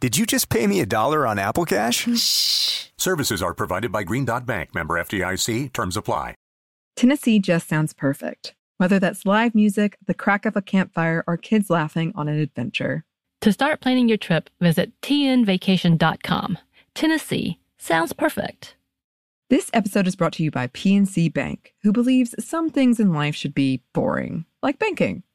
Did you just pay me a dollar on Apple Cash? Shh. Services are provided by Green Dot Bank, member FDIC. Terms apply. Tennessee just sounds perfect. Whether that's live music, the crack of a campfire, or kids laughing on an adventure. To start planning your trip, visit tnvacation.com. Tennessee sounds perfect. This episode is brought to you by PNC Bank, who believes some things in life should be boring, like banking.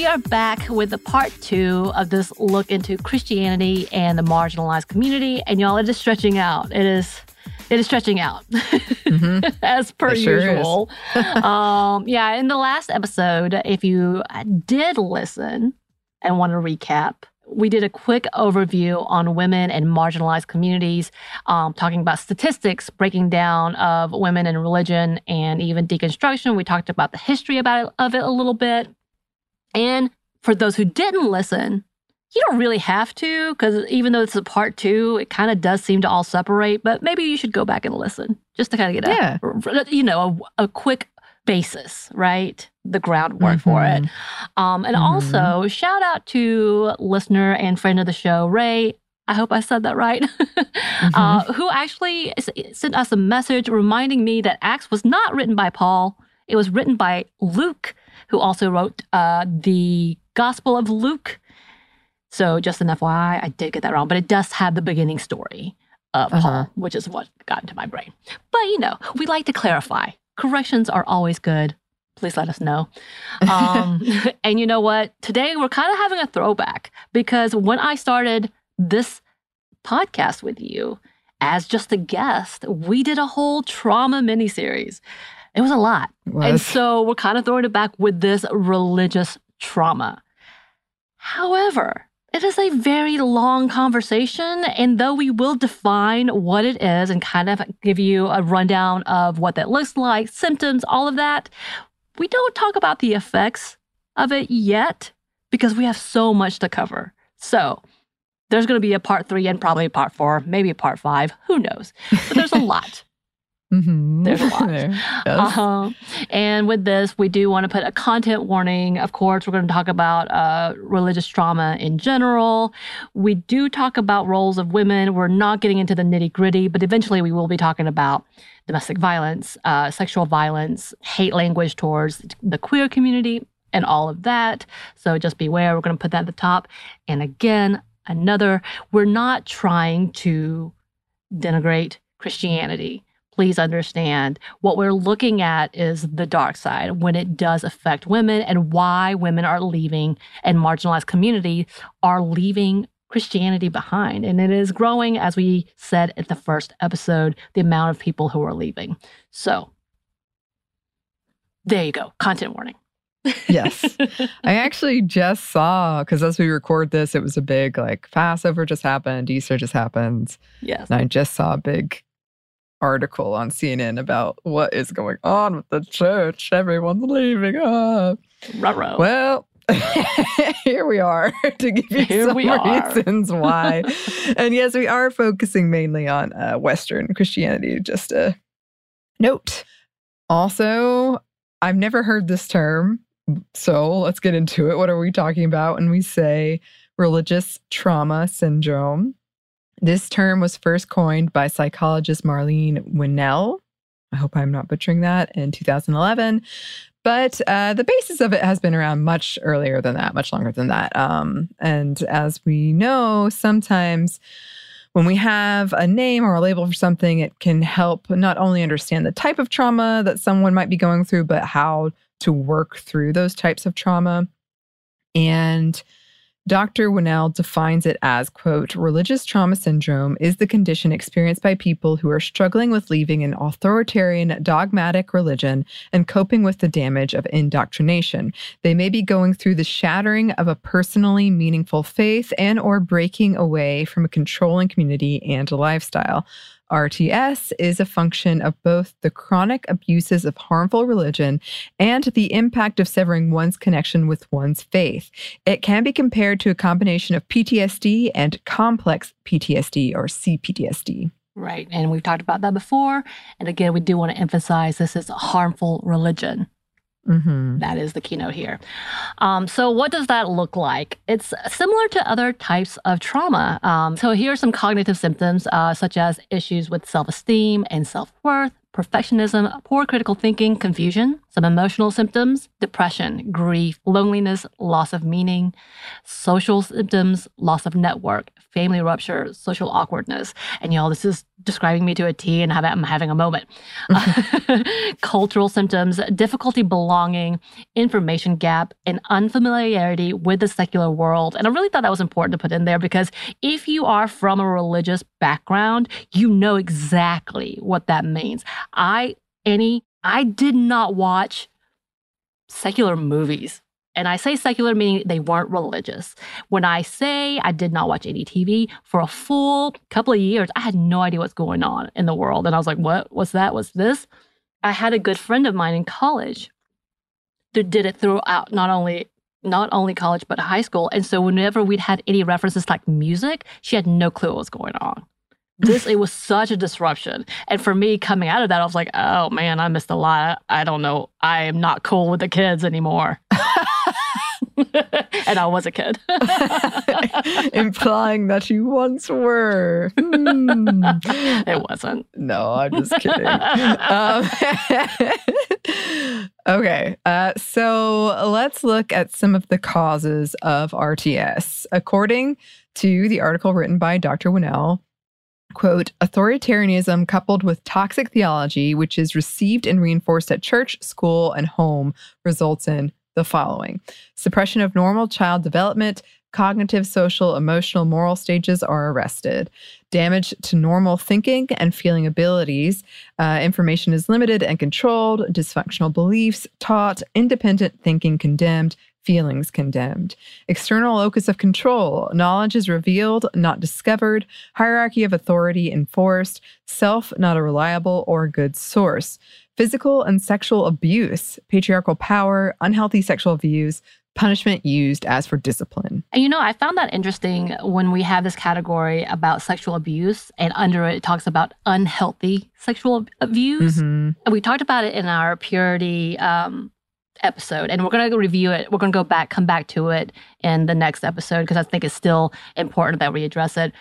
We are back with the part two of this look into Christianity and the marginalized community. And y'all, it is stretching out. It is it is stretching out as per sure usual. um, yeah, in the last episode, if you did listen and want to recap, we did a quick overview on women and marginalized communities, um, talking about statistics, breaking down of women and religion, and even deconstruction. We talked about the history about it, of it a little bit. And for those who didn't listen, you don't really have to, because even though it's a part two, it kind of does seem to all separate. But maybe you should go back and listen just to kind of get Yeah. a, you know, a, a quick basis, right? The groundwork for it. Um, and Mhm. also, shout out to listener and friend of the show, Ray. I hope I said that right. uh, who actually s- sent us a message reminding me that Acts was not written by Paul. It was written by Luke, who also wrote uh, the Gospel of Luke. So, just an FYI, I did get that wrong, but it does have the beginning story of Uh-huh. Paul, which is what got into my brain. But, you know, we like to clarify. Corrections are always good. Please let us know. Um, and you know what? Today we're kind of having a throwback because when I started this podcast with you as just a guest, we did a whole trauma miniseries. It was a lot. It And so we're kind of throwing it back with this religious trauma. However, it is a very long conversation. And though we will define what it is and kind of give you a rundown of what that looks like, symptoms, all of that, we don't talk about the effects of it yet because we have so much to cover. So there's going to be a part three and probably a part four, maybe a part five. Who knows? But there's a lot. Mhm. There's a lot. There. Yes. Uh-huh. And with this, we do want to put a content warning. Of course, we're going to talk about uh, religious trauma in general. We do talk about roles of women. We're not getting into the nitty gritty, but eventually we will be talking about domestic violence, uh, sexual violence, hate language towards the queer community, and all of that. So just beware. We're going to put that at the top. And again, another, we're not trying to denigrate Christianity. Please understand what we're looking at is the dark side when it does affect women and why women are leaving and marginalized communities are leaving Christianity behind. And it is growing, as we said at the first episode, the amount of people who are leaving. So there you go. Content warning. Yes. I actually just saw, because as we record this, it was a big like Passover just happened, Easter just happened. yes. And I just saw a big article on CNN about what is going on with the church. Everyone's leaving. Ah. Ruh-roh. Well, here we are to give you Here some reasons why. and yes, we are focusing mainly on uh, Western Christianity, just a note. Also, I've never heard this term. So let's get into it. What are we talking about when we say religious trauma syndrome? This term was first coined by psychologist Marlene Winell. I hope I'm not butchering that in 2011. But uh, the basis of it has been around much earlier than that, much longer than that. Um, and as we know, sometimes when we have a name or a label for something, it can help not only understand the type of trauma that someone might be going through, but how to work through those types of trauma. And Dr. Winell defines it as, quote, religious trauma syndrome is the condition experienced by people who are struggling with leaving an authoritarian, dogmatic religion and coping with the damage of indoctrination. They may be going through the shattering of a personally meaningful faith and or breaking away from a controlling community and lifestyle. RTS is a function of both the chronic abuses of harmful religion and the impact of severing one's connection with one's faith. It can be compared to a combination of PTSD and complex PTSD or CPTSD. Right. And we've talked about that before. And again, we do want to emphasize this is harmful religion. Mm-hmm. That is the keynote here. Um, so, what does that look like? It's similar to other types of trauma. Um, so, here are some cognitive symptoms, uh, such as issues with self esteem and self worth, perfectionism, poor critical thinking, confusion, some emotional symptoms, depression, grief, loneliness, loss of meaning, social symptoms, loss of network, family rupture, social awkwardness. And y'all, this is describing me to a T and I'm having a moment. Cultural symptoms, difficulty belonging, information gap, and unfamiliarity with the secular world. And I really thought that was important to put in there because if you are from a religious background, you know exactly what that means. I, any, I did not watch secular movies and I say secular meaning they weren't religious. When I say I did not watch any TV for a full couple of years, I had no idea what's going on in the world. And I was like, what? What's that? What's this? I had a good friend of mine in college that did it throughout not only not only college but high school. And so whenever we'd had any references like music, she had no clue what was going on. This it was such a disruption. And for me coming out of that, I was like, oh man, I missed a lot. I don't know. I am not cool with the kids anymore. and I was a kid. Implying that you once were. Hmm. It wasn't. No, I'm just kidding. um, okay, uh, so let's look at some of the causes of RTS. According to the article written by Dr. Winell, quote, authoritarianism coupled with toxic theology, which is received and reinforced at church, school, and home, results in the following suppression of normal child development, cognitive, social, emotional, moral stages are arrested. Damage to normal thinking and feeling abilities. Uh, information is limited and controlled. Dysfunctional beliefs taught. Independent thinking condemned. Feelings condemned. External locus of control. Knowledge is revealed, not discovered. Hierarchy of authority enforced. Self not a reliable or good source physical and sexual abuse, patriarchal power, unhealthy sexual views, punishment used as for discipline. And you know, I found that interesting when we have this category about sexual abuse, and under it, it talks about unhealthy sexual abuse. Mm-hmm. And we talked about it in our purity um, episode, and we're going to review it. We're going to go back, come back to it in the next episode because I think it's still important that we address it.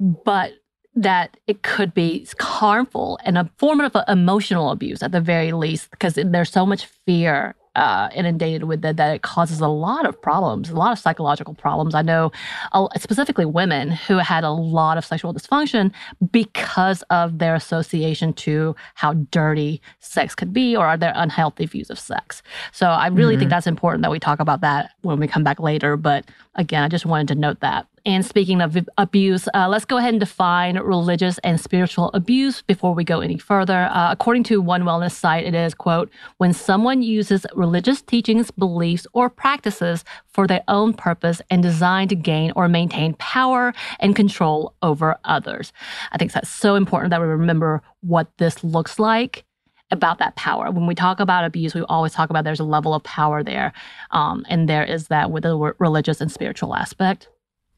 But that it could be harmful and a form of emotional abuse at the very least because there's so much fear uh, inundated with it that it causes a lot of problems, a lot of psychological problems. I know uh, specifically women who had a lot of sexual dysfunction because of their association to how dirty sex could be or their unhealthy views of sex. So I really mm-hmm. think that's important that we talk about that when we come back later. But again, I just wanted to note that. And speaking of abuse, uh, let's go ahead and define religious and spiritual abuse before we go any further. Uh, according to one wellness site, it is, quote, when someone uses religious teachings, beliefs, or practices for their own purpose and designed to gain or maintain power and control over others. I think that's so important that we remember what this looks like about that power. When we talk about abuse, we always talk about there's a level of power there. Um, and there is that with the religious and spiritual aspect.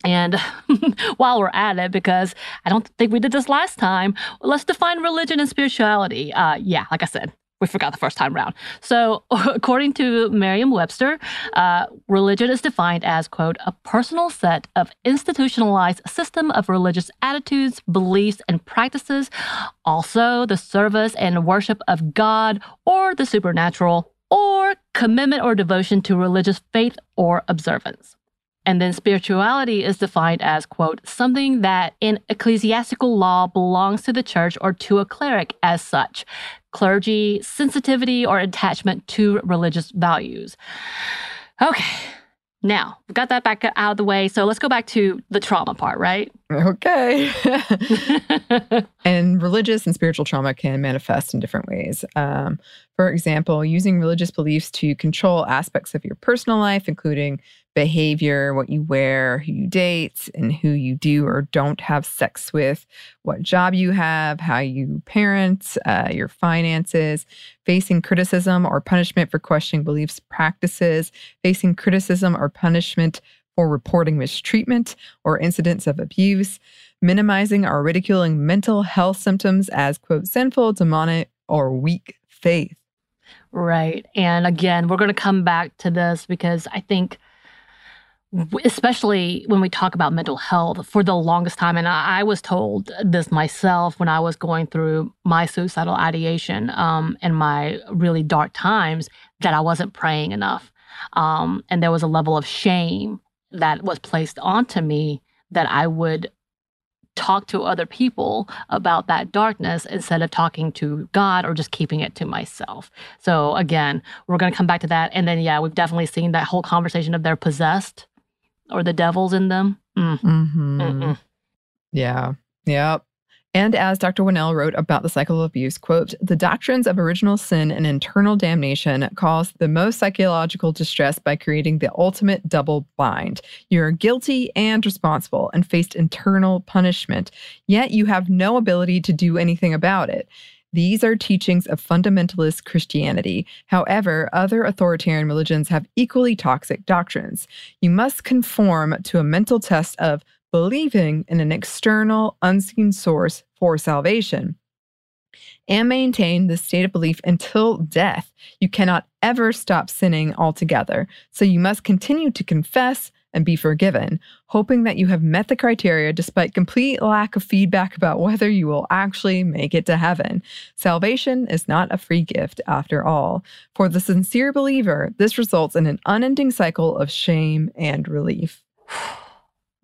And while we're at it, because I don't think we did this last time, let's define religion and spirituality. Uh, yeah, like I said, we forgot the first time around. So, according to Merriam Webster, uh, religion is defined as, quote, a personal set of institutionalized system of religious attitudes, beliefs, and practices, also the service and worship of God or the supernatural, or commitment or devotion to religious faith or observance. And then spirituality is defined as, quote, something that in ecclesiastical law belongs to the church or to a cleric as such, clergy, sensitivity, or attachment to religious values. Okay, now we've got that back out of the way. So let's go back to the trauma part, right? Okay. and religious and spiritual trauma can manifest in different ways. Um, for example, using religious beliefs to control aspects of your personal life, including behavior, what you wear, who you date, and who you do or don't have sex with, what job you have, how you parent, uh, your finances, facing criticism or punishment for questioning beliefs, practices, facing criticism or punishment for reporting mistreatment or incidents of abuse, minimizing or ridiculing mental health symptoms as, quote, sinful, demonic, or weak faith. Right. And again, we're going to come back to this because I think especially when we talk about mental health for the longest time. And i, I was told this myself when i was going through my suicidal ideation um, and my really dark times that i wasn't praying enough. Um, and there was a level of shame that was placed onto me that i would talk to other people about that darkness instead of talking to God or just keeping it to myself. So again, we're going to come back to that. And then yeah, we've definitely seen that whole conversation of they're possessed or the devils in them. Mm. Mm-hmm. Yeah. Yep. And as Dr. Winell wrote about the cycle of abuse, quote, the doctrines of original sin and internal damnation cause the most psychological distress by creating the ultimate double bind. You are guilty and responsible and faced internal punishment, yet you have no ability to do anything about it. These are teachings of fundamentalist Christianity. However, other authoritarian religions have equally toxic doctrines. You must conform to a mental test of believing in an external, unseen source for salvation and maintain this state of belief until death. You cannot ever stop sinning altogether. So you must continue to confess, and be forgiven, hoping that you have met the criteria despite complete lack of feedback about whether you will actually make it to heaven. Salvation is not a free gift after all. For the sincere believer, this results in an unending cycle of shame and relief.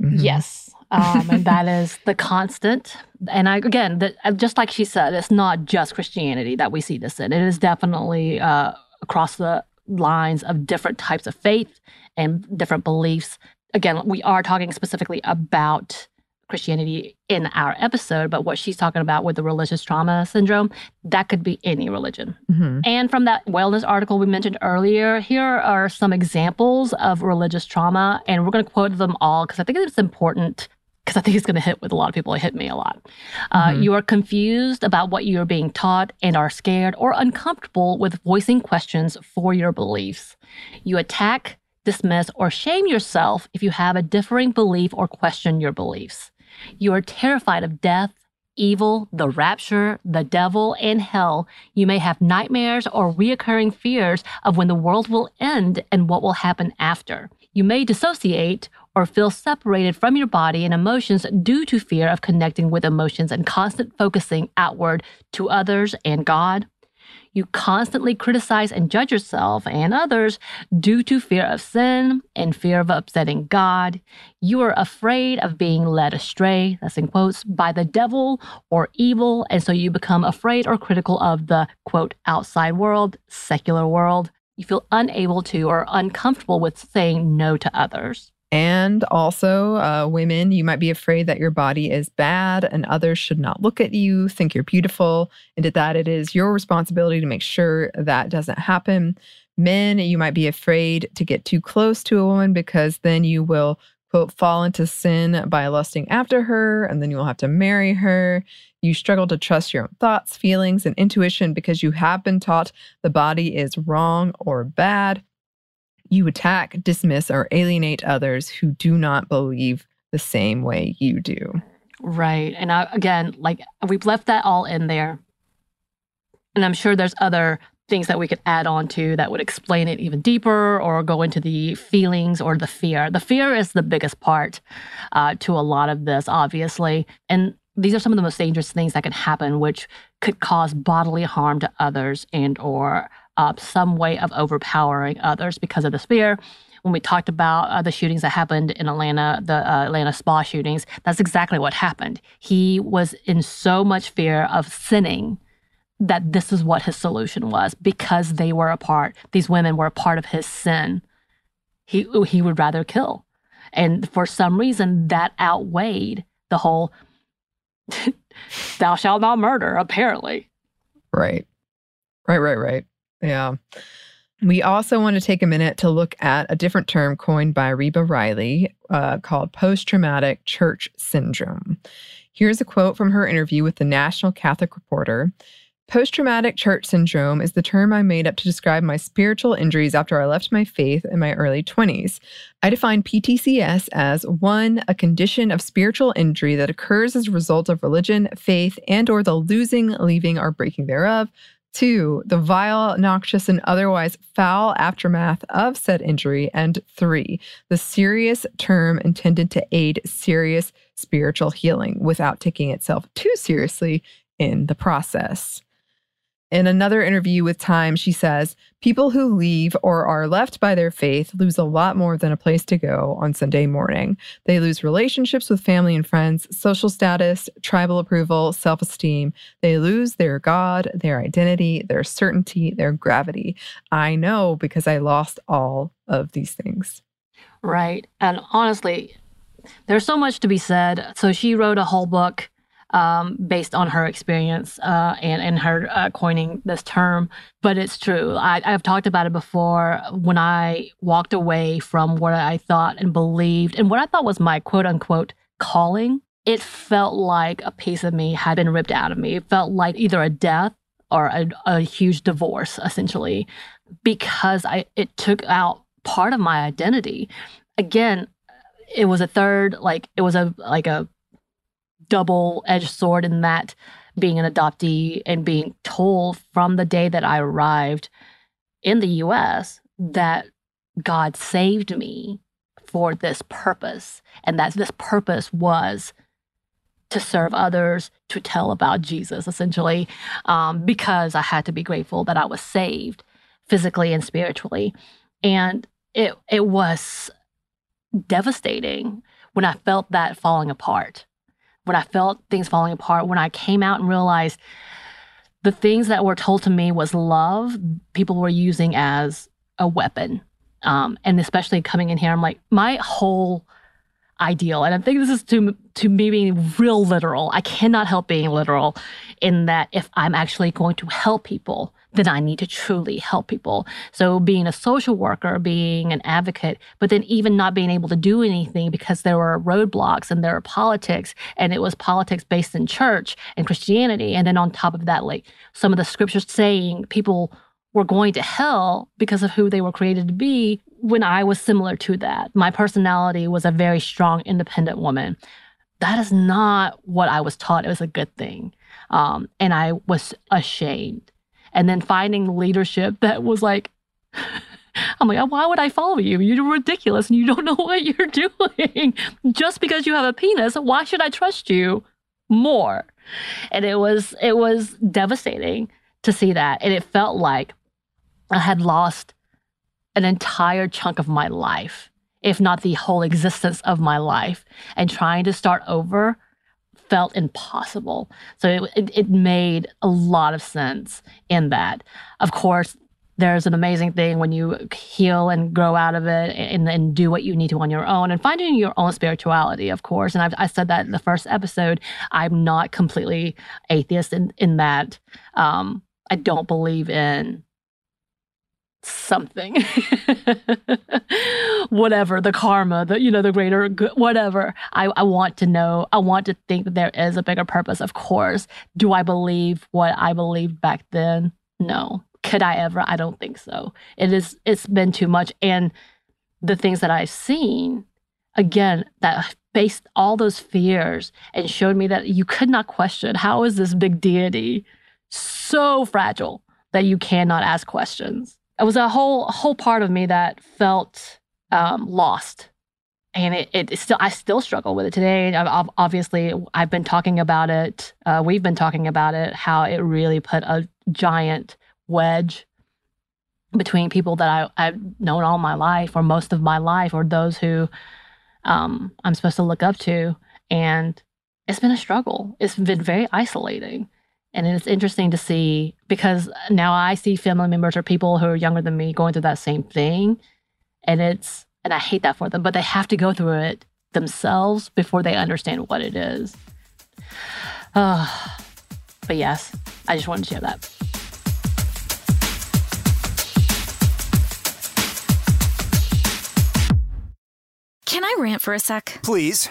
Mm-hmm. Yes. um, and that is the constant. And I, again, the, uh, just like she said, it's not just Christianity that we see this in. It is definitely uh, across the lines of different types of faith and different beliefs. Again, we are talking specifically about Christianity in our episode, but what she's talking about with the religious trauma syndrome, that could be any religion. Mm-hmm. And from that wellness article we mentioned earlier, here are some examples of religious trauma, and we're going to quote them all because I think it's important. Because I think it's going to hit with a lot of people. It hit me a lot. Uh, mm-hmm. You are confused about what you are being taught and are scared or uncomfortable with voicing questions for your beliefs. You attack, dismiss, or shame yourself if you have a differing belief or question your beliefs. You are terrified of death, evil, the rapture, the devil, and hell. You may have nightmares or reoccurring fears of when the world will end and what will happen after. You may dissociate or feel separated from your body and emotions due to fear of connecting with emotions and constant focusing outward to others and God. You constantly criticize and judge yourself and others due to fear of sin and fear of upsetting God. You are afraid of being led astray, that's in quotes, by the devil or evil. And so you become afraid or critical of the quote, outside world, secular world. You feel unable to or uncomfortable with saying no to others. And also, uh, women, you might be afraid that your body is bad and others should not look at you, think you're beautiful, and that it is your responsibility to make sure that doesn't happen. Men, you might be afraid to get too close to a woman because then you will, quote, fall into sin by lusting after her, and then you will have to marry her. You struggle to trust your own thoughts, feelings, and intuition because you have been taught the body is wrong or bad. You attack, dismiss, or alienate others who do not believe the same way you do. Right. And I, again, like we've left that all in there. And I'm sure there's other things that we could add on to that would explain it even deeper or go into the feelings or the fear. The fear is the biggest part uh, to a lot of this, obviously. And these are some of the most dangerous things that can happen, which could cause bodily harm to others and or uh, some way of overpowering others because of this fear. When we talked about uh, the shootings that happened in Atlanta, the uh, Atlanta spa shootings, that's exactly what happened. He was in so much fear of sinning that this is what his solution was because they were a part, these women were a part of his sin. He, he would rather kill. And for some reason, that outweighed the whole thou shalt not murder, apparently. Right. Right, right, right. Yeah. We also want to take a minute to look at a different term coined by Reba Riley uh, called post traumatic church syndrome. Here's a quote from her interview with the National Catholic Reporter. Post traumatic church syndrome is the term I made up to describe my spiritual injuries after I left my faith in my early 20s. I define PTCS as one, a condition of spiritual injury that occurs as a result of religion, faith, and or the losing, leaving, or breaking thereof. Two, the vile, noxious, and otherwise foul aftermath of said injury. And three, the serious term intended to aid serious spiritual healing without taking itself too seriously in the process. In another interview with Time, she says, People who leave or are left by their faith lose a lot more than a place to go on Sunday morning. They lose relationships with family and friends, social status, tribal approval, self esteem. They lose their God, their identity, their certainty, their gravity. I know because I lost all of these things. Right. And honestly, there's so much to be said. So she wrote a whole book um, based on her experience uh, and, and her uh, coining this term. But it's true. I, I've talked about it before. When I walked away from what I thought and believed and what I thought was my quote unquote calling, it felt like a piece of me had been ripped out of me. It felt like either a death or a, a huge divorce, essentially, because I it took out part of my identity. Again, it was a third, like it was a like a double edged sword in that being an adoptee and being told from the day that I arrived in the US that God saved me for this purpose and that this purpose was to serve others, to tell about Jesus, essentially, um, because I had to be grateful that I was saved physically and spiritually. And it, it was devastating when I felt that falling apart when I felt things falling apart, when I came out and realized the things that were told to me was love, people were using as a weapon. Um, and especially coming in here, I'm like, my whole ideal, and I think this is to to me being real literal. I cannot help being literal in that if I'm actually going to help people, then I need to truly help people. So being a social worker, being an advocate, but then even not being able to do anything because there were roadblocks and there were politics and it was politics based in church and Christianity. And then on top of that, like some of the scriptures saying people were going to hell because of who they were created to be when I was similar to that. My personality was a very strong, independent woman. That is not what I was taught. It was a good thing. Um, and I was ashamed and then finding leadership that was like I'm like, oh, why would I follow you? You're ridiculous and you don't know what you're doing. Just because you have a penis, why should I trust you more? And it was it was devastating to see that. And it felt like I had lost an entire chunk of my life, if not the whole existence of my life. And trying to start over felt impossible. So it, it, it made a lot of sense in that. Of course, there's an amazing thing when you heal and grow out of it and, and do what you need to on your own and finding your own spirituality, of course. And I've, I said that in the first episode. I'm not completely atheist in, in that um, I don't believe in something whatever the karma the you know the greater good whatever. I, I want to know i want to think that there is a bigger purpose of course. Do i believe what i believed back then? No. Could i ever? I don't think so. It is it's been too much. And the things that i've seen again that faced all those fears and showed me that you could not question how is this big deity so fragile that you cannot ask questions. It was a whole whole part of me that felt um, lost, and it, it still I still struggle with it today. Obviously, I've been talking about it. Uh, we've been talking about it. How it really put a giant wedge between people that I, I've known all my life, or most of my life, or those who um, I'm supposed to look up to, and it's been a struggle. It's been very isolating. And it's interesting to see because now I see family members or people who are younger than me going through that same thing. And it's, and I hate that for them, but they have to go through it themselves before they understand what it is. Uh, but yes, I just wanted to share that. Can I rant for a sec? Please.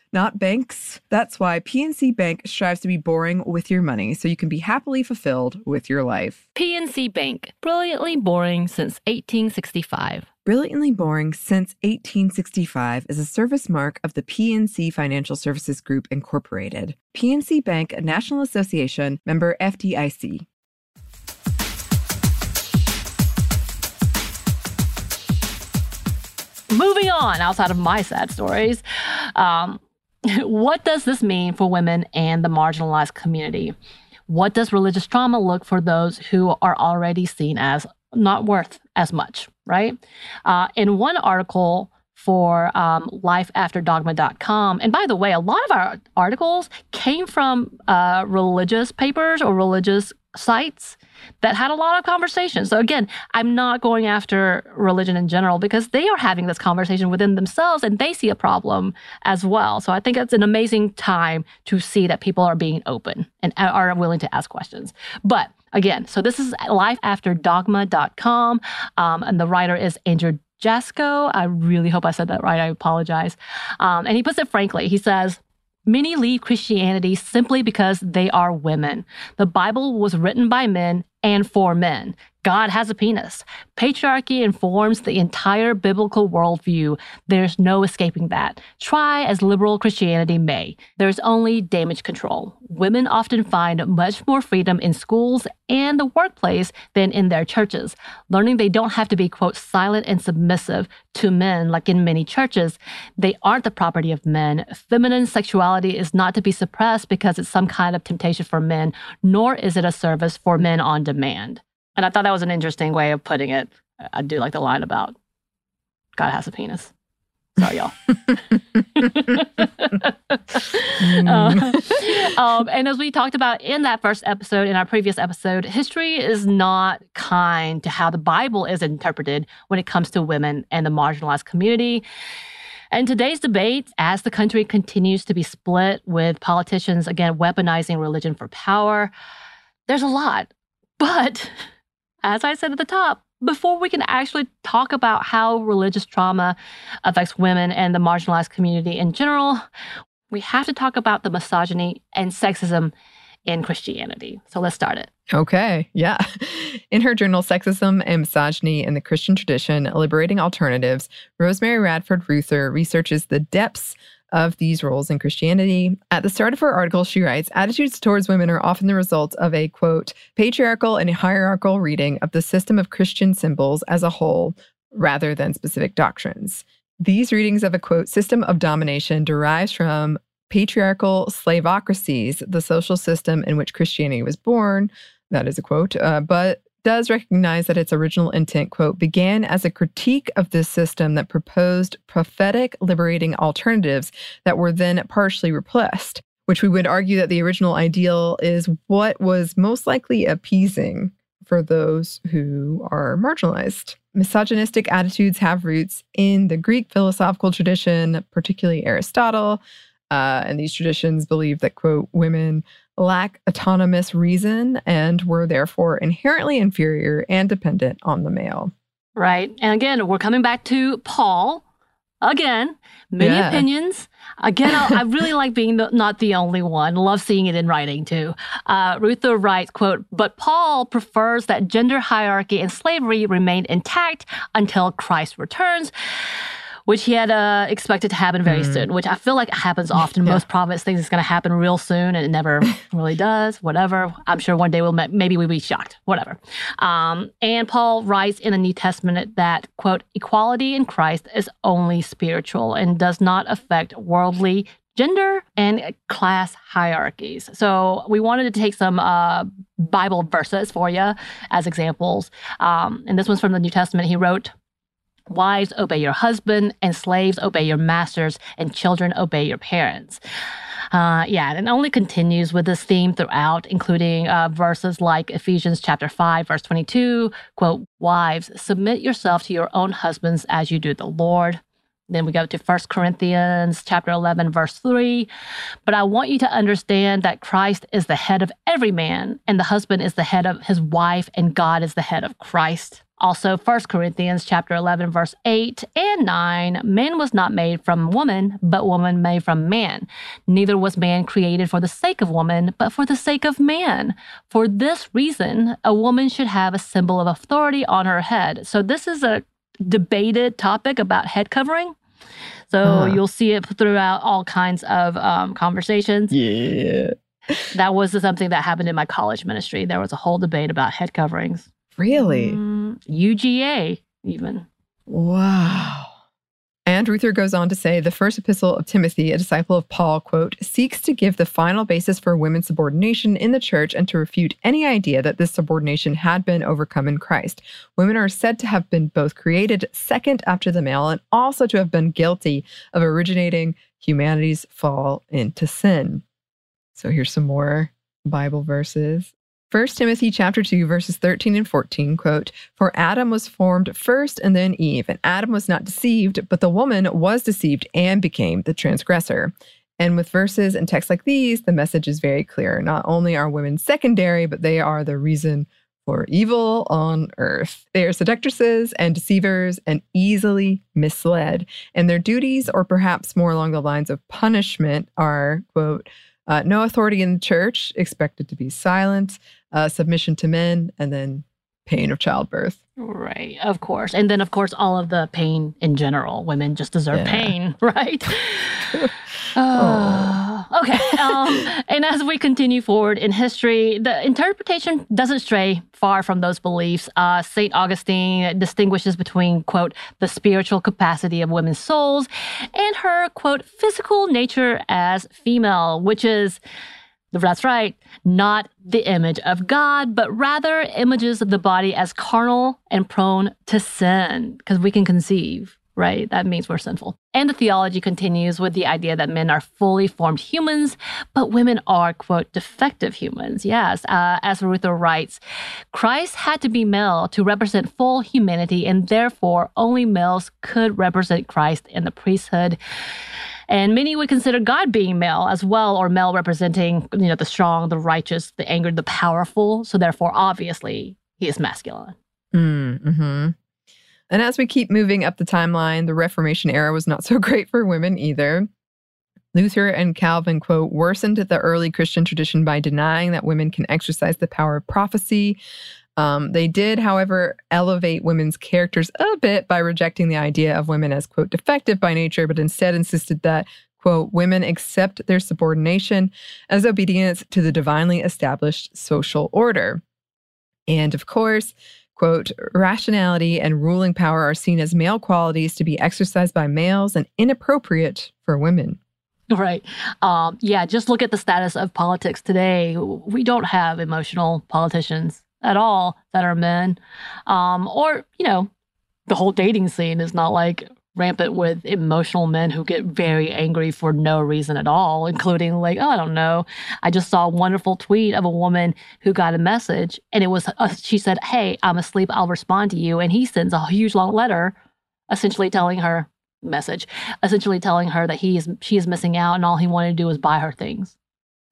not banks. That's why PNC Bank strives to be boring with your money so you can be happily fulfilled with your life. PNC Bank, brilliantly boring since 1865. Brilliantly Boring Since 1865 is a service mark of the PNC Financial Services Group, Incorporated. PNC Bank, a National Association, member FDIC. Moving on, outside of my sad stories, um, what does this mean for women and the marginalized community? What does religious trauma look for those who are already seen as not worth as much, right? Uh, in one article for um, lifeafterdogma.com, and by the way, a lot of our articles came from uh, religious papers or religious sites that had a lot of conversations. So again, I'm not going after religion in general because they are having this conversation within themselves and they see a problem as well. So I think it's an amazing time to see that people are being open and are willing to ask questions. But again, so this is lifeafterdogma.com um, and the writer is Andrew Jaczko. I really hope I said that right. I apologize. Um, and he puts it frankly. He says, Many leave Christianity simply because they are women. The Bible was written by men and for men. God has a penis. Patriarchy informs the entire biblical worldview. There's no escaping that. Try as liberal Christianity may, there's only damage control. Women often find much more freedom in schools and the workplace than in their churches, learning they don't have to be, quote, silent and submissive to men like in many churches. They aren't the property of men. Feminine sexuality is not to be suppressed because it's some kind of temptation for men, nor is it a service for men on demand. And I thought that was an interesting way of putting it. I do like the line about God has a penis. Sorry, y'all. uh, um, and as we talked about in that first episode, in our previous episode, history is not kind to how the Bible is interpreted when it comes to women and the marginalized community. And today's debate, as the country continues to be split with politicians, again, weaponizing religion for power, there's a lot. But as I said at the top, before we can actually talk about how religious trauma affects women and the marginalized community in general, we have to talk about the misogyny and sexism in Christianity. So let's start it. Okay, yeah. In her journal, Sexism and Misogyny in the Christian Tradition Liberating Alternatives, Rosemary Radford Ruether researches the depths of these roles in Christianity. At the start of her article, she writes Attitudes towards women are often the result of a quote, patriarchal and hierarchical reading of the system of Christian symbols as a whole rather than specific doctrines. These readings of a quote, system of domination derives from patriarchal slavocracies, the social system in which Christianity was born. That is a quote, uh, but does recognize that its original intent, quote, began as a critique of this system that proposed prophetic liberating alternatives that were then partially repressed, which we would argue that the original ideal is what was most likely appeasing for those who are marginalized. Misogynistic attitudes have roots in the Greek philosophical tradition, particularly Aristotle. Uh, and these traditions believe that, quote, women lack autonomous reason and were therefore inherently inferior and dependent on the male. Right. And again, we're coming back to Paul. Again, many yeah. opinions. Again, I, really like being the, not the only one. Love seeing it in writing too. Uh, Ruether writes, "quote But Paul prefers that gender hierarchy and slavery remain intact until Christ returns." Which he had uh, expected to happen very mm. soon, which I feel like happens often. Yeah. Most prophets think it's going to happen real soon, and it never really does. Whatever. I'm sure one day we'll maybe we'll be shocked. Whatever. Um, and Paul writes in the New Testament that quote equality in Christ is only spiritual and does not affect worldly gender and class hierarchies. So we wanted to take some uh, Bible verses for you as examples. Um, and this one's from the New Testament. He wrote, Wives, obey your husband, and slaves, obey your masters, and children, obey your parents. Uh, yeah, and it only continues with this theme throughout, including uh, verses like Ephesians chapter 5, verse 22, quote, Wives, submit yourself to your own husbands as you do the Lord. Then we go to 1 Corinthians chapter 11 verse 3. But I want you to understand that Christ is the head of every man and the husband is the head of his wife and God is the head of Christ. Also 1 Corinthians chapter 11 verse 8 and 9, man was not made from woman, but woman made from man. Neither was man created for the sake of woman, but for the sake of man. For this reason, a woman should have a symbol of authority on her head. So this is a debated topic about head covering. So uh-huh. you'll see it throughout all kinds of um, conversations. Yeah. that was something that happened in my college ministry. There was a whole debate about head coverings. Really? Mm, UGA, even. Wow. And Ruether goes on to say the first epistle of Timothy, a disciple of Paul, quote, seeks to give the final basis for women's subordination in the church and to refute any idea that this subordination had been overcome in Christ. Women are said to have been both created second after the male and also to have been guilty of originating humanity's fall into sin. So here's some more Bible verses. 1 Timothy chapter 2 verses 13 and 14 quote for Adam was formed first and then Eve and Adam was not deceived but the woman was deceived and became the transgressor. And with verses and texts like these the message is very clear not only are women secondary but they are the reason for evil on earth. They are seductresses and deceivers and easily misled and their duties or perhaps more along the lines of punishment are quote uh, no authority in the church, expected to be silent, uh, submission to men, and then pain of childbirth. Right, of course. And then, of course, all of the pain in general. Women just deserve yeah. pain, right? uh, okay. Um, and as we continue forward in history, the interpretation doesn't stray far from those beliefs. Uh, St. Augustine distinguishes between, quote, the spiritual capacity of women's souls and her, quote, physical nature as female, which is that's right, not the image of God, but rather images of the body as carnal and prone to sin, because we can conceive, right? That means we're sinful. And the theology continues with the idea that men are fully formed humans, but women are, quote, defective humans. Yes, uh, as Ruether writes, Christ had to be male to represent full humanity, and therefore only males could represent Christ in the priesthood. And many would consider God being male as well, or male representing, you know, the strong, the righteous, the angered, the powerful. So therefore, obviously, he is masculine. Mm-hmm. And as we keep moving up the timeline, the Reformation era was not so great for women either. Luther and Calvin, quote, worsened the early Christian tradition by denying that women can exercise the power of prophecy. Um, they did, however, elevate women's characters a bit by rejecting the idea of women as, quote, defective by nature, but instead insisted that, quote, women accept their subordination as obedience to the divinely established social order. And of course, quote, rationality and ruling power are seen as male qualities to be exercised by males and inappropriate for women. Right. Um, yeah, just look at the status of politics today. We don't have emotional politicians at all that are men. Um, or, you know, the whole dating scene is not like rampant with emotional men who get very angry for no reason at all, including like, oh, I don't know. I just saw a wonderful tweet of a woman who got a message and it was, uh, she said, Hey, I'm asleep. I'll respond to you. And he sends a huge long letter essentially telling her, message, essentially telling her that he is, she is missing out and all he wanted to do was buy her things.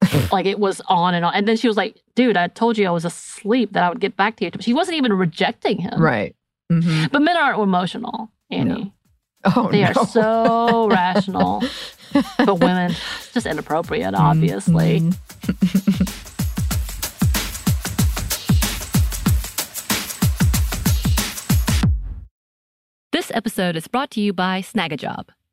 like it was on and on. And then she was like, dude, I told you I was asleep that I would get back to you. She wasn't even rejecting him. Right. Mm-hmm. But men aren't emotional, Annie. No. Oh, they no. are so rational. But women, it's just inappropriate, obviously. Mm-hmm. this episode is brought to you by Snagajob.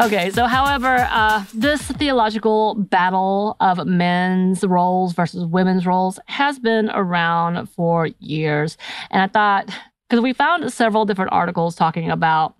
Okay, so however, uh, this theological battle of men's roles versus women's roles has been around for years. And I thought, because we found several different articles talking about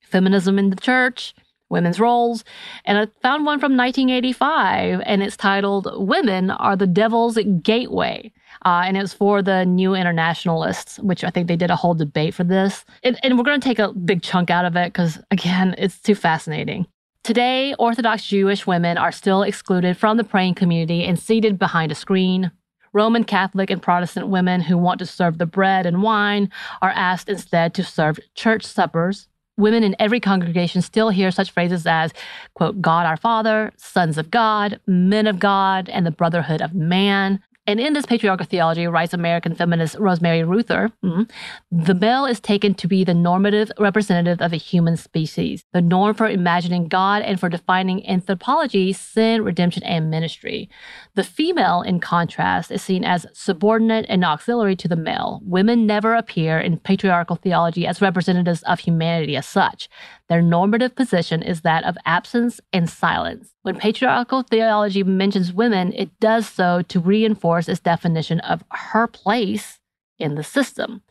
feminism in the church, women's roles, and I found one from 1985, and it's titled Women Are the Devil's Gateway. Uh, and it was for the New Internationalists, which I think they did a whole debate for this. And, and we're going to take a big chunk out of it because, again, it's too fascinating. Today, Orthodox Jewish women are still excluded from the praying community and seated behind a screen. Roman Catholic and Protestant women who want to serve the bread and wine are asked instead to serve church suppers. Women in every congregation still hear such phrases as, quote, God our Father, sons of God, men of God, and the brotherhood of man. And in this patriarchal theology, writes American feminist Rosemary Ruether, mm-hmm, the male is taken to be the normative representative of a human species, the norm for imagining God and for defining anthropology, sin, redemption, and ministry. The female, in contrast, is seen as subordinate and auxiliary to the male. Women never appear in patriarchal theology as representatives of humanity as such. Their normative position is that of absence and silence. When patriarchal theology mentions women, it does so to reinforce its definition of her place in the system.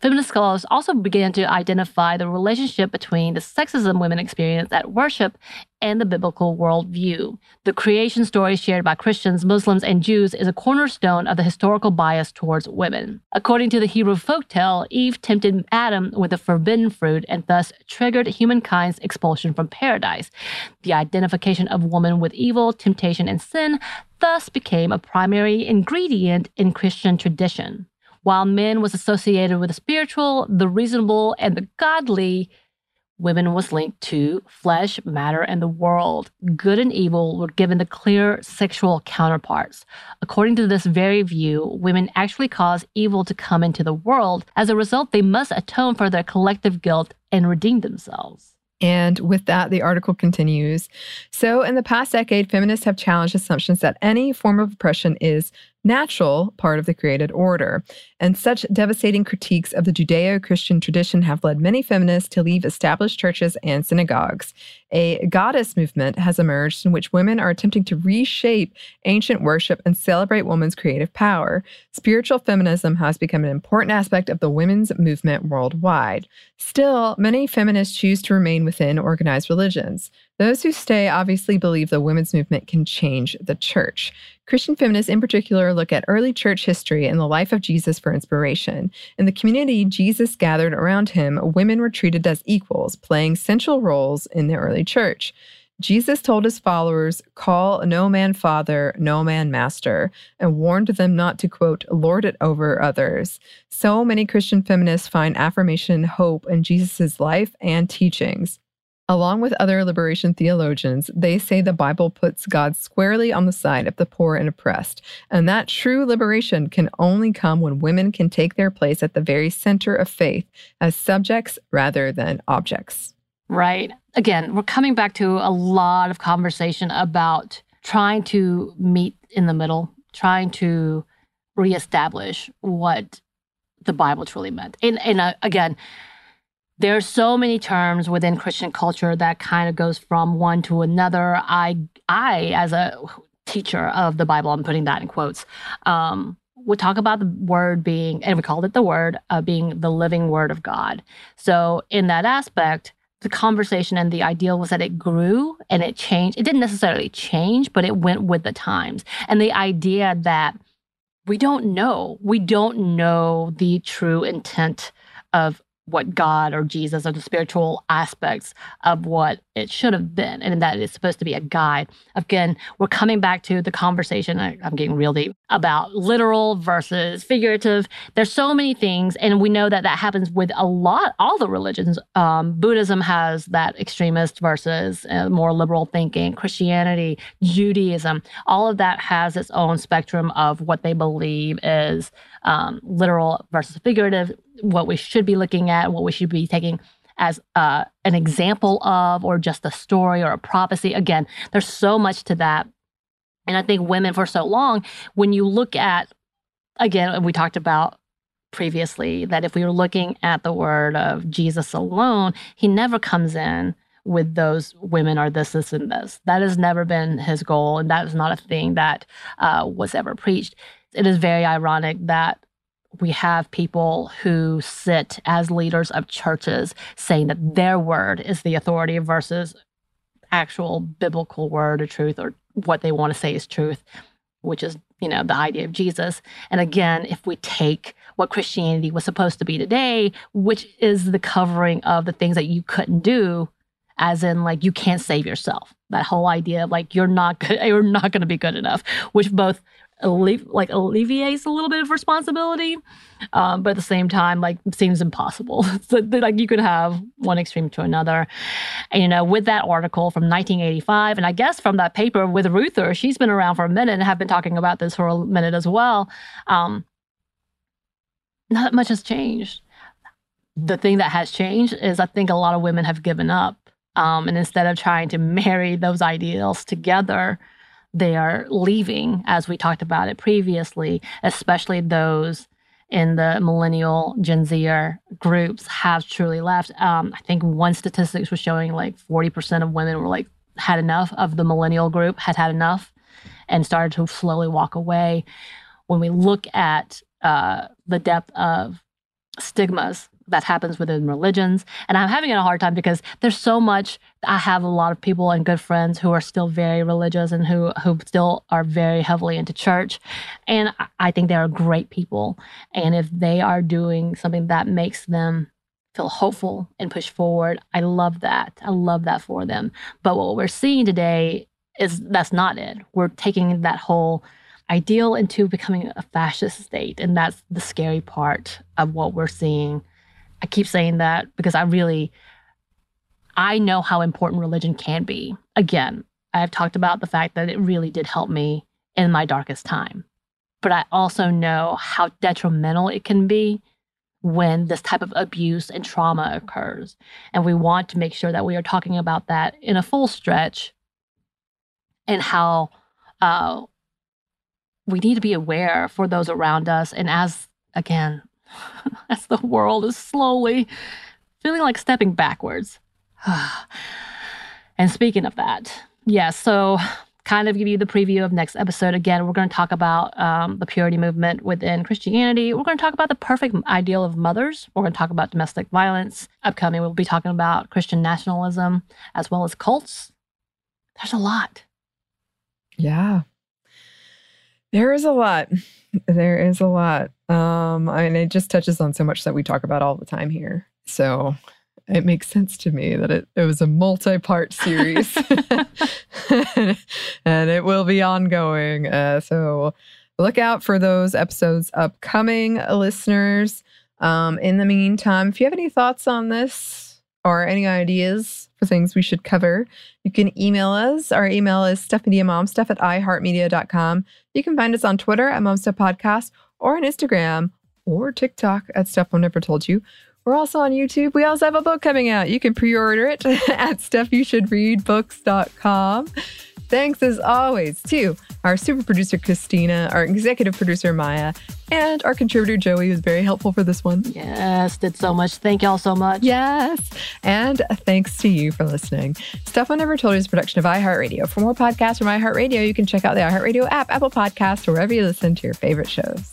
Feminist scholars also began to identify the relationship between the sexism women experience at worship and the biblical worldview. The creation story shared by Christians, Muslims, and Jews is a cornerstone of the historical bias towards women. According to the Hebrew folktale, Eve tempted Adam with the forbidden fruit and thus triggered humankind's expulsion from paradise. The identification of woman with evil, temptation, and sin thus became a primary ingredient in Christian tradition. While men was associated with the spiritual, the reasonable, and the godly, women was linked to flesh, matter, and the world. Good and evil were given the clear sexual counterparts. According to this very view, women actually cause evil to come into the world. As a result, they must atone for their collective guilt and redeem themselves. And with that, the article continues. So, in the past decade, feminists have challenged assumptions that any form of oppression is natural part of the created order. And such devastating critiques of the Judeo Christian tradition have led many feminists to leave established churches and synagogues. A goddess movement has emerged in which women are attempting to reshape ancient worship and celebrate women's creative power. Spiritual feminism has become an important aspect of the women's movement worldwide. Still, many feminists choose to remain within organized religions. Those who stay obviously believe the women's movement can change the church. Christian feminists, in particular, look at early church history and the life of Jesus for inspiration. In the community Jesus gathered around him, women were treated as equals, playing central roles in the early church. Jesus told his followers, Call no man father, no man master, and warned them not to, quote, lord it over others. So many Christian feminists find affirmation and hope in Jesus' life and teachings. Along with other liberation theologians, they say the Bible puts God squarely on the side of the poor and oppressed, and that true liberation can only come when women can take their place at the very center of faith as subjects rather than objects. Right. Again, we're coming back to a lot of conversation about trying to meet in the middle, trying to reestablish what the Bible truly meant. And, and uh, again, there are so many terms within Christian culture that kind of goes from one to another. I, I as a teacher of the Bible, I'm putting that in quotes, um, talk about the word being, and we called it the word, uh, being the living word of God. So, in that aspect, the conversation and the ideal was that it grew and it changed. It didn't necessarily change, but it went with the times. And the idea that we don't know, we don't know the true intent of what God or Jesus or the spiritual aspects of what it should have been, and that it's supposed to be a guide. Again, we're coming back to the conversation. I, am getting real deep about literal versus figurative. There's so many things, and we know that that happens with a lot, all the religions. Um, Buddhism has that extremist versus uh, more liberal thinking. Christianity, Judaism, all of that has its own spectrum of what they believe is um, literal versus figurative what we should be looking at, what we should be taking as uh, an example of, or just a story or a prophecy. Again, there's so much to that. And I think women, for so long, when you look at, again, we talked about previously that if we were looking at the word of Jesus alone, he never comes in with those women are this, this, and this. That has never been his goal, and that is not a thing that uh, was ever preached. It is very ironic that we have people who sit as leaders of churches saying that their word is the authority versus actual biblical word of truth or what they want to say is truth, which is, you know, the idea of Jesus. And again, if we take what Christianity was supposed to be today, which is the covering of the things that you couldn't do, as in like you can't save yourself. That whole idea of like you're not good, you're not going to be good enough, which both allevi- like alleviates a little bit of responsibility, um, but at the same time, like seems impossible. so like you could have one extreme to another. And you know, with that article from 1985, and I guess from that paper with Ruether, she's been around for a minute and have been talking about this for a minute as well. Um, not much has changed. The thing that has changed is I think a lot of women have given up. Um, and instead of trying to marry those ideals together, they are leaving, as we talked about it previously, especially those in the millennial Gen Zer groups have truly left. Um, I think one statistics was showing like 40% of women were like, had enough of the millennial group, had had enough, and started to slowly walk away. When we look at uh, the depth of stigmas that happens within religions. And I'm having a hard time because there's so much. I have a lot of people and good friends who are still very religious and who who still are very heavily into church. And I think they are great people. And if they are doing something that makes them feel hopeful and push forward, I love that. I love that for them. But what we're seeing today is that's not it. We're taking that whole ideal into becoming a fascist state. And that's the scary part of what we're seeing I keep saying that because I really I know how important religion can be. Again, I have talked about the fact that it really did help me in my darkest time. But I also know how detrimental it can be when this type of abuse and trauma occurs. And we want to make sure that we are talking about that in a full stretch and how uh, we need to be aware for those around us. And as, again, as the world is slowly feeling like stepping backwards. and speaking of that, yeah, so kind of give you the preview of next episode. Again, we're going to talk about um, the purity movement within Christianity. We're going to talk about the perfect ideal of mothers. We're going to talk about domestic violence. Upcoming, we'll be talking about Christian nationalism as well as cults. There's a lot. Yeah. There is a lot. There is a lot. Um, I mean, it just touches on so much that we talk about all the time here. So it makes sense to me that it, it was a multi part series and it will be ongoing. Uh, so look out for those episodes upcoming, listeners. Um, in the meantime, if you have any thoughts on this or any ideas for things we should cover, you can email us. Our email is stuffmediamomstuff at iheartmedia.com. You can find us on Twitter at Momstuff Podcast or on Instagram or TikTok at Stuff I Never Told You. We're also on YouTube. We also have a book coming out. You can pre order it at stuffyoushouldreadbooks.com. Thanks as always to our super producer, Christina, our executive producer, Maya, and our contributor, Joey, was very helpful for this one. Yes, did so much. Thank y'all so much. Yes. And thanks to you for listening. Stuff I Never Told You is a production of iHeartRadio. For more podcasts from iHeartRadio, you can check out the iHeartRadio app, Apple Podcasts, or wherever you listen to your favorite shows.